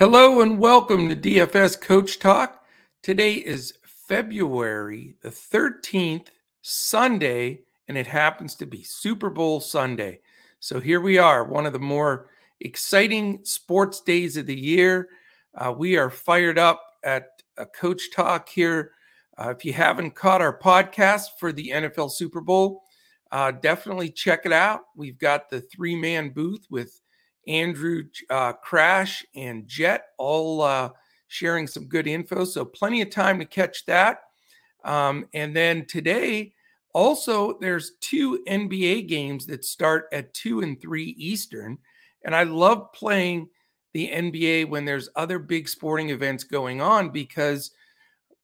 Hello and welcome to DFS Coach Talk. Today is February the 13th, Sunday, and it happens to be Super Bowl Sunday. So here we are, one of the more exciting sports days of the year. Uh, we are fired up at a Coach Talk here. Uh, if you haven't caught our podcast for the NFL Super Bowl, uh, definitely check it out. We've got the three man booth with Andrew uh, Crash and Jet all uh, sharing some good info. So, plenty of time to catch that. Um, and then today, also, there's two NBA games that start at 2 and 3 Eastern. And I love playing the NBA when there's other big sporting events going on because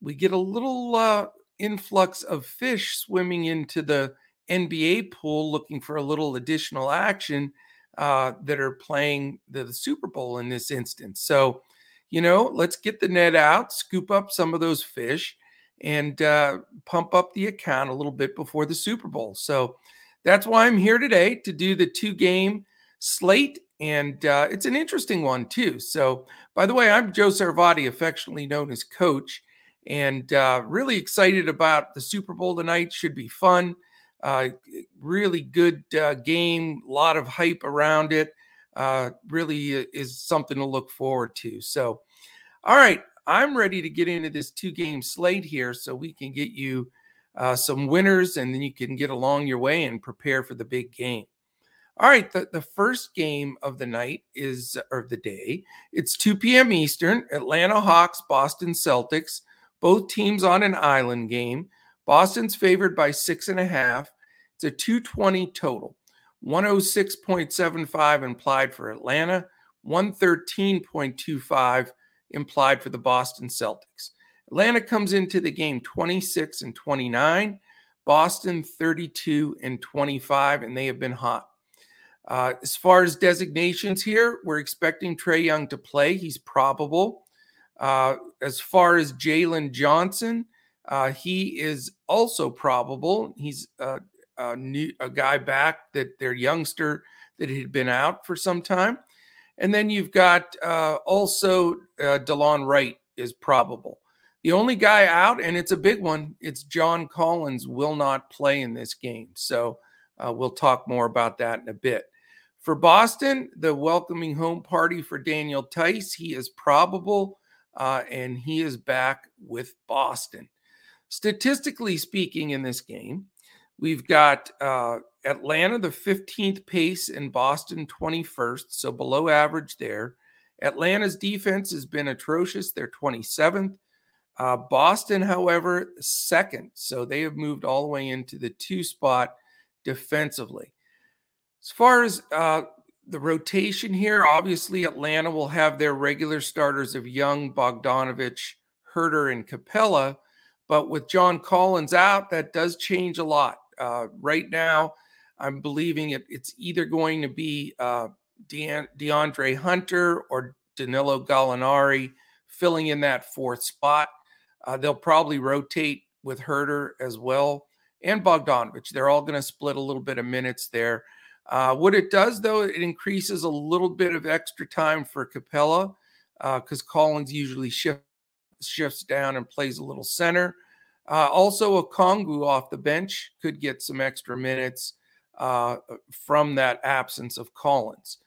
we get a little uh, influx of fish swimming into the NBA pool looking for a little additional action uh, that are playing the, the Super Bowl in this instance. So, you know, let's get the net out, scoop up some of those fish, and uh, pump up the account a little bit before the Super Bowl. So that's why I'm here today to do the two game slate. And uh, it's an interesting one, too. So, by the way, I'm Joe Sarvati, affectionately known as Coach, and uh, really excited about the Super Bowl tonight. Should be fun. Uh, really good uh, game, a lot of hype around it. Uh, really uh, is something to look forward to. So, all right, I'm ready to get into this two game slate here so we can get you uh, some winners and then you can get along your way and prepare for the big game. All right, the, the first game of the night is, or the day, it's 2 p.m. Eastern, Atlanta Hawks, Boston Celtics, both teams on an island game. Boston's favored by six and a half. It's a 220 total. 106.75 implied for Atlanta, 113.25 implied for the Boston Celtics. Atlanta comes into the game 26 and 29, Boston 32 and 25, and they have been hot. Uh, as far as designations here, we're expecting Trae Young to play. He's probable. Uh, as far as Jalen Johnson, uh, he is also probable. He's a, new, a guy back that their youngster that had been out for some time. And then you've got uh, also uh, Delon Wright is probable. The only guy out, and it's a big one, it's John Collins will not play in this game. So uh, we'll talk more about that in a bit. For Boston, the welcoming home party for Daniel Theis, he is probable uh, and he is back with Boston. Statistically speaking, in this game, we've got uh, Atlanta, the 15th pace, and Boston, 21st, so below average there. Atlanta's defense has been atrocious. They're 27th. Uh, Boston, however, second. So they have moved all the way into the two spot defensively. As far as uh, the rotation here, obviously, Atlanta will have their regular starters of Young, Bogdanovich, Huerter, and Capela. But with John Collins out, that does change a lot. Uh, right now, I'm believing it, it's either going to be uh, De- DeAndre Hunter or Danilo Gallinari filling in that fourth spot. Uh, they'll probably rotate with Huerter as well and Bogdanovich. They're all going to split a little bit of minutes there. Uh, what it does, though, it increases a little bit of extra time for Capela because uh, Collins usually shift, shifts down and plays a little center. Uh, also, Okongwu off the bench could get some extra minutes uh, from that absence of Collins.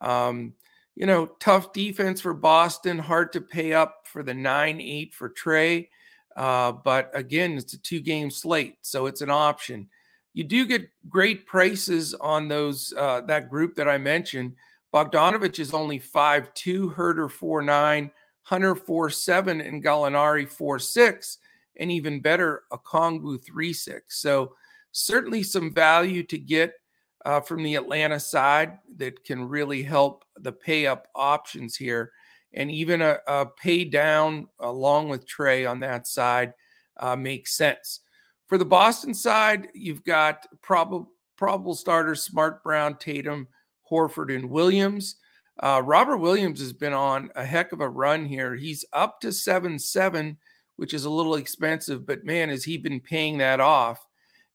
Um, you know, tough defense for Boston, hard to pay up for the 9 8 for Trae. Uh, but again, it's a two game slate, so it's an option. You do get great prices on those uh, that group that I mentioned. Bogdanovich is only five two, 5'2, Huerter 4'9, Hunter 4'7, and Gallinari 4'6 and even better, Okongwu 3 6. So, certainly some value to get uh, from the Atlanta side that can really help the pay up options here. And even a, a pay down along with Trae on that side uh, makes sense. For the Boston side, you've got probable probable starters Smart, Brown, Tatum, Horford, and Williams. Uh, Robert Williams has been on a heck of a run here. He's up to 7 7 which is a little expensive, but man, has he been paying that off.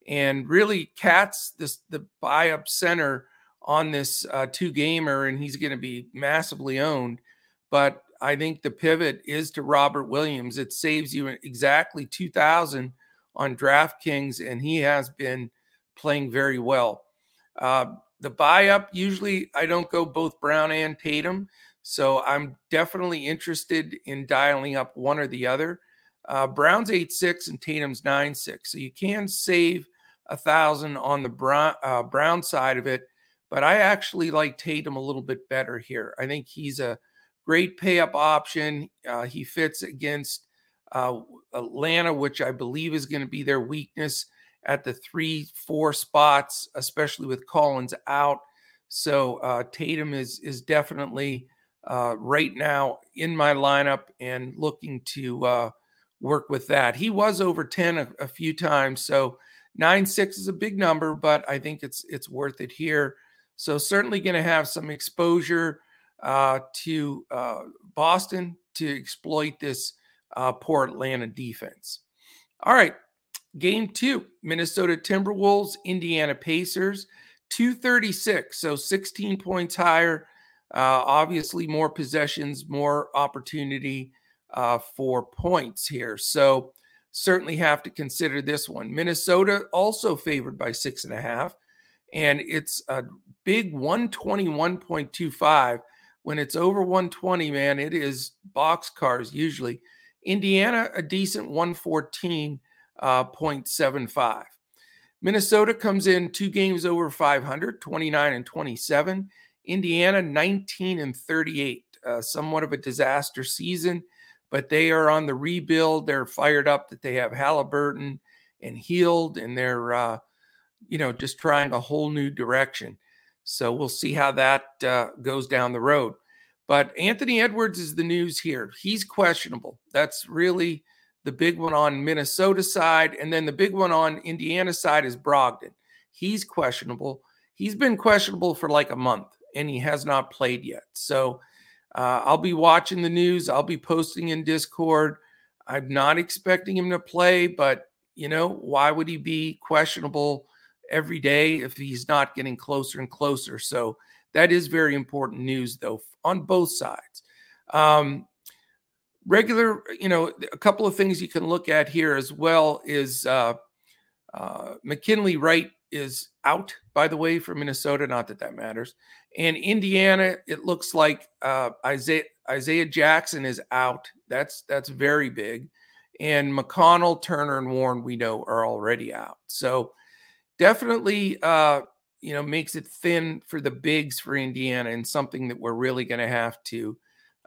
And really, KAT's this the buy up center on this uh, two gamer, and he's going to be massively owned. But I think the pivot is to Robert Williams. It saves you exactly 2000 on DraftKings, and he has been playing very well. Uh, the buy up, usually I don't go both Brown and Tatum. So I'm definitely interested in dialing up one or the other. Uh, Brown's 8 6 and Tatum's 9 6. So you can save a thousand on the Brown, uh, Brown side of it. But I actually like Tatum a little bit better here. I think he's a great pay up option. Uh, he fits against uh, Atlanta, which I believe is going to be their weakness at the three, four spots, especially with Collins out. So uh, Tatum is is definitely uh, right now in my lineup and looking to uh, work with that. He was over 10 a, a few times, so nine six is a big number, but I think it's it's worth it here. So certainly going to have some exposure uh, to uh, Boston to exploit this uh, poor Atlanta defense. All right, game two: Minnesota Timberwolves, Indiana Pacers, 236, so 16 points higher uh, obviously, more possessions, more opportunity uh, for points here. So, certainly have to consider this one. Minnesota also favored by six and a half, and it's a big 121.25. When it's over 120, man, it is box cars usually. Indiana, a decent 114.75. Uh, Minnesota comes in two games over 500, 29 and 27. Indiana 19 and 38, uh, somewhat of a disaster season, but they are on the rebuild. They're fired up that they have Halliburton and Hield, and they're uh, you know just trying a whole new direction. So we'll see how that uh, goes down the road. But Anthony Edwards is the news here. He's questionable. That's really the big one on Minnesota side, and then the big one on Indiana side is Brogdon. He's questionable. He's been questionable for like a month and he has not played yet. So uh, I'll be watching the news. I'll be posting in Discord. I'm not expecting him to play, but you know, why would he be questionable every day if he's not getting closer and closer? So that is very important news, though, on both sides. Um, regular, you know, a couple of things you can look at here as well is uh, uh, McKinley Wright is out, by the way, for Minnesota. Not that that matters. And Indiana, it looks like uh, Isaiah Isaiah Jackson is out. That's that's very big. And McConnell, Turner, and Warren, we know are already out. So definitely, uh, you know, makes it thin for the bigs for Indiana, and something that we're really going to have to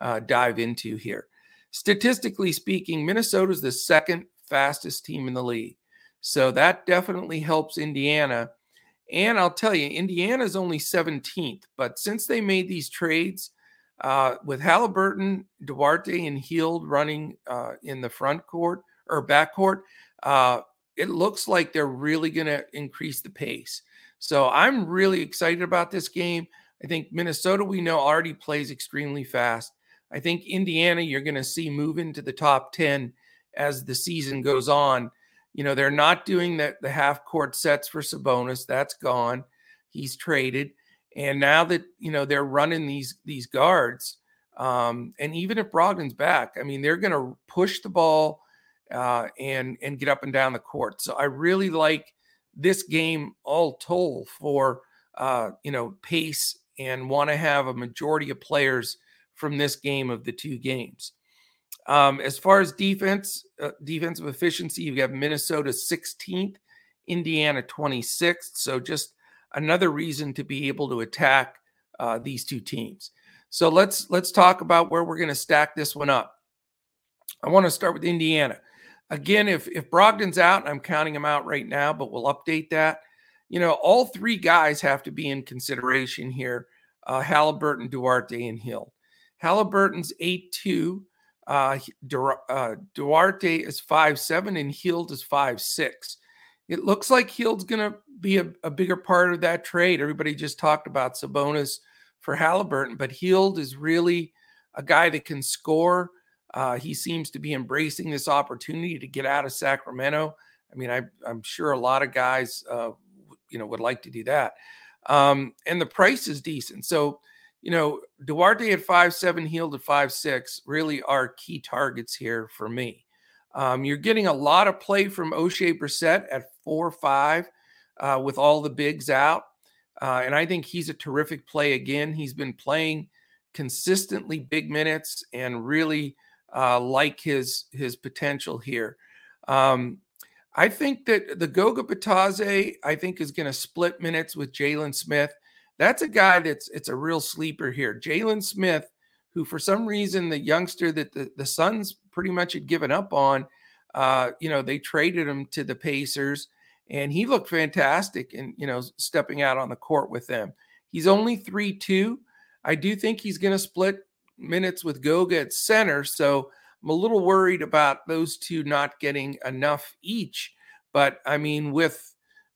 uh, dive into here. Statistically speaking, Minnesota is the second fastest team in the league. So that definitely helps Indiana. And I'll tell you, Indiana is only 17th, but since they made these trades uh, with Halliburton, Duarte, and Hield running uh, in the front court or back court, uh, it looks like they're really going to increase the pace. So I'm really excited about this game. I think Minnesota, we know, already plays extremely fast. I think Indiana, you're going to see move into the top 10 as the season goes on. You know, they're not doing the, the half court sets for Sabonis. That's gone. He's traded. And now that, you know, they're running these these guards, um, and even if Brogdon's back, I mean, they're going to push the ball uh, and and get up and down the court. So I really like this game all told for uh, you know pace and want to have a majority of players from this game of the two games. Um, as far as defense, uh, defensive efficiency, you have Minnesota 16th, Indiana 26th. So just another reason to be able to attack uh, these two teams. So let's let's talk about where we're going to stack this one up. I want to start with Indiana. Again, if if Brogdon's out, I'm counting him out right now, but we'll update that. You know, all three guys have to be in consideration here: uh, Halliburton, Duarte, and Hield. Halliburton's eight two. Uh, uh, Duarte is five seven and Hield is five six. It looks like Hield's going to be a, a, bigger part of that trade. Everybody just talked about Sabonis for Halliburton, but Hield is really a guy that can score. Uh, he seems to be embracing this opportunity to get out of Sacramento. I mean, I, am sure a lot of guys, uh, you know, would like to do that. Um, and the price is decent. So you know, Duarte at five seven, Hield at five six, really are key targets here for me. Um, you're getting a lot of play from Oshae Brissett at four five uh, with all the bigs out. Uh, and I think he's a terrific play again. He's been playing consistently big minutes and really uh, like his his potential here. Um, I think that the Goga Bitadze, I think, is going to split minutes with Jalen Smith. That's a guy that's it's a real sleeper here. Jalen Smith, who for some reason the youngster that the, the Suns pretty much had given up on, uh, you know, they traded him to the Pacers and he looked fantastic and you know stepping out on the court with them. He's only 3-2. I do think he's going to split minutes with Goga at center, so I'm a little worried about those two not getting enough each. But I mean, with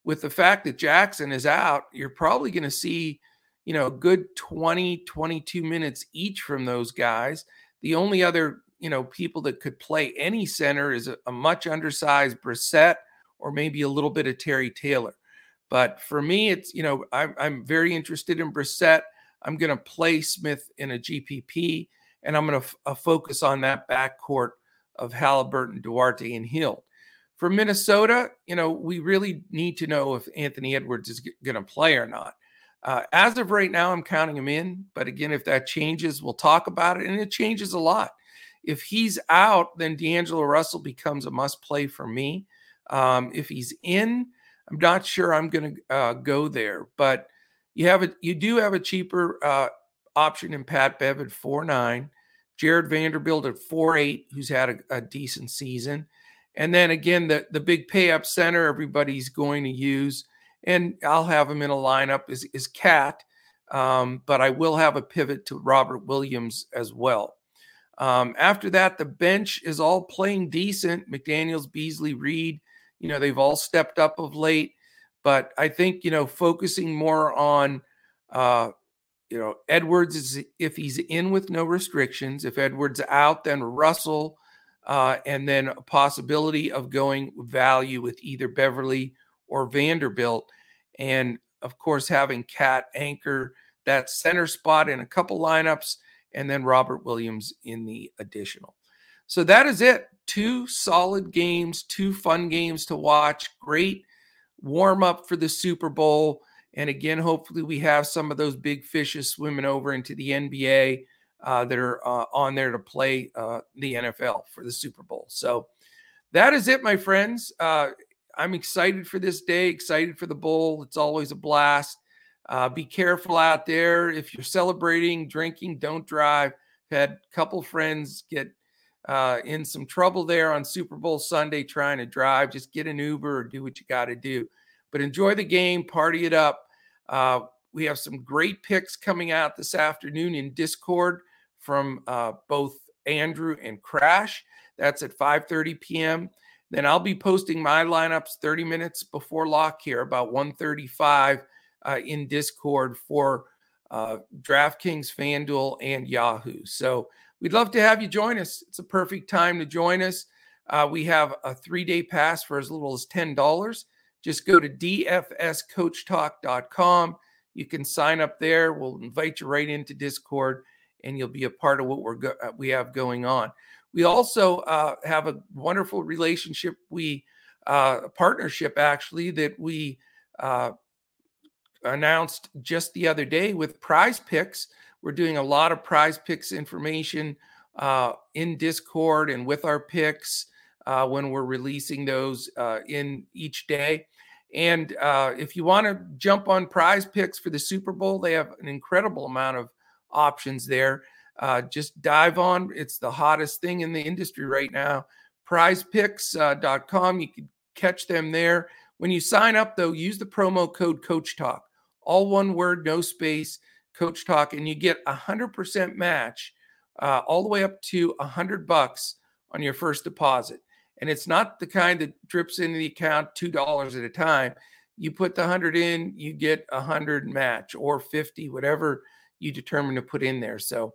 with the fact that Jackson is out, you're probably going to see, you know, a good 20, 22 minutes each from those guys. The only other, you know, people that could play any center is a, a much undersized Brissett or maybe a little bit of Terry Taylor. But for me, it's, you know, I'm, I'm very interested in Brissett. I'm going to play Smith in a GPP and I'm going to f- uh, focus on that backcourt of Halliburton, Duarte, and Hield. For Minnesota, you know, we really need to know if Anthony Edwards is g- going to play or not. Uh, as of right now, I'm counting him in. But again, if that changes, we'll talk about it. And it changes a lot. If he's out, then D'Angelo Russell becomes a must play for me. Um, if he's in, I'm not sure I'm going to uh, go there. But you have a you do have a cheaper uh, option in Pat Bev at four nine, Jarred Vanderbilt at four eight, who's had a, a, decent season, and then again the the big pay up center everybody's going to use, and I'll have him in a lineup is is KAT, um, but I will have a pivot to Robert Williams as well. Um, after that, the bench is all playing decent. McDaniels, Beasley, Reid, you know they've all stepped up of late, but I think you know focusing more on uh, you know, Edwards is if he's in with no restrictions. If Edwards out, then Russell, uh, and then a possibility of going value with either Beverley or Vanderbilt, and of course having KAT anchor that center spot in a couple lineups, and then Robert Williams in the additional. So that is it. Two solid games, two fun games to watch. Great warm up for the Super Bowl. And again, hopefully, we have some of those big fishes swimming over into the NBA uh, that are uh, on there to play uh, the NFL for the Super Bowl. So that is it, my friends. Uh, I'm excited for this day, excited for the bowl. It's always a blast. Uh, be careful out there. If you're celebrating, drinking, don't drive. Had a couple friends get uh, in some trouble there on Super Bowl Sunday trying to drive. Just get an Uber or do what you got to do. But enjoy the game, party it up. We have some great picks coming out this afternoon in Discord from uh, both Andrew and Crash. That's at 5:30 p.m. Then I'll be posting my lineups 30 minutes before lock here, about 1:35 uh, in Discord for uh, DraftKings, FanDuel, and Yahoo. So we'd love to have you join us. It's a perfect time to join us. Uh, we have a three-day pass for as little as ten dollars. Just go to dfscoachtalk.com. You can sign up there. We'll invite you right into Discord, and you'll be a part of what we're go- uh, we have going on. We also uh, have a wonderful relationship. We uh, a partnership actually that we uh, announced just the other day with PrizePicks. We're doing a lot of PrizePicks information uh, in Discord and with our picks uh, when we're releasing those in each day. And if you want to jump on PrizePicks for the Super Bowl, they have an incredible amount of options there. Uh, just dive on. It's the hottest thing in the industry right now. Prizepicks.com. Uh, you can catch them there. When you sign up, though, use the promo code Coach Talk. All one word, no space, Coach Talk, and you get a hundred percent match, uh, all the way up to a hundred bucks on your first deposit and it's not the kind that drips into the account two dollars at a time. You put the hundred in, you get a hundred match or fifty, whatever you determine to put in there. So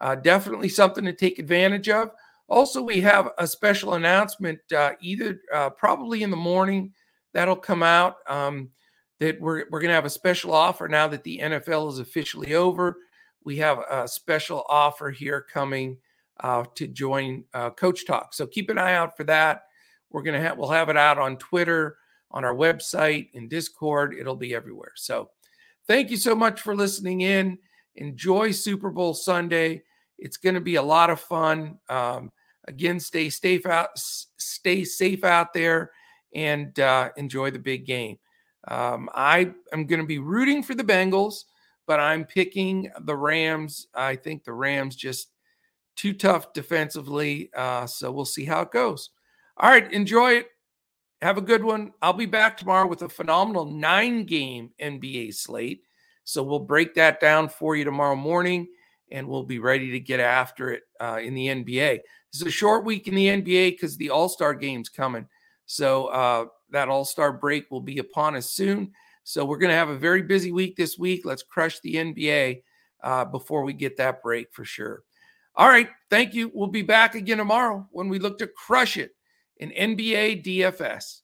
uh, definitely something to take advantage of. Also, we have a special announcement uh, either uh, probably in the morning that'll come out um, that we're we're going to have a special offer now that the NFL is officially over. we have a special offer here coming uh, to join uh, Coach Talk. So keep an eye out for that. We're gonna have we'll have it out on Twitter, on our website, in Discord. It'll be everywhere. So thank you so much for listening in. Enjoy Super Bowl Sunday. It's going to be a lot of fun. Um, again, stay safe out, stay safe out there, and uh, enjoy the big game. Um, I am going to be rooting for the Bengals, but I'm picking the Rams. I think the Rams just too tough defensively. Uh, so we'll see how it goes. All right, enjoy it. Have a good one. I'll be back tomorrow with a phenomenal nine game NBA slate. So we'll break that down for you tomorrow morning and we'll be ready to get after it uh, in the NBA. It's a short week in the NBA because the All Star game's coming. So uh, that All Star break will be upon us soon. So we're going to have a very busy week this week. Let's crush the NBA uh, before we get that break for sure. All right. Thank you. We'll be back again tomorrow when we look to crush it in NBA DFS.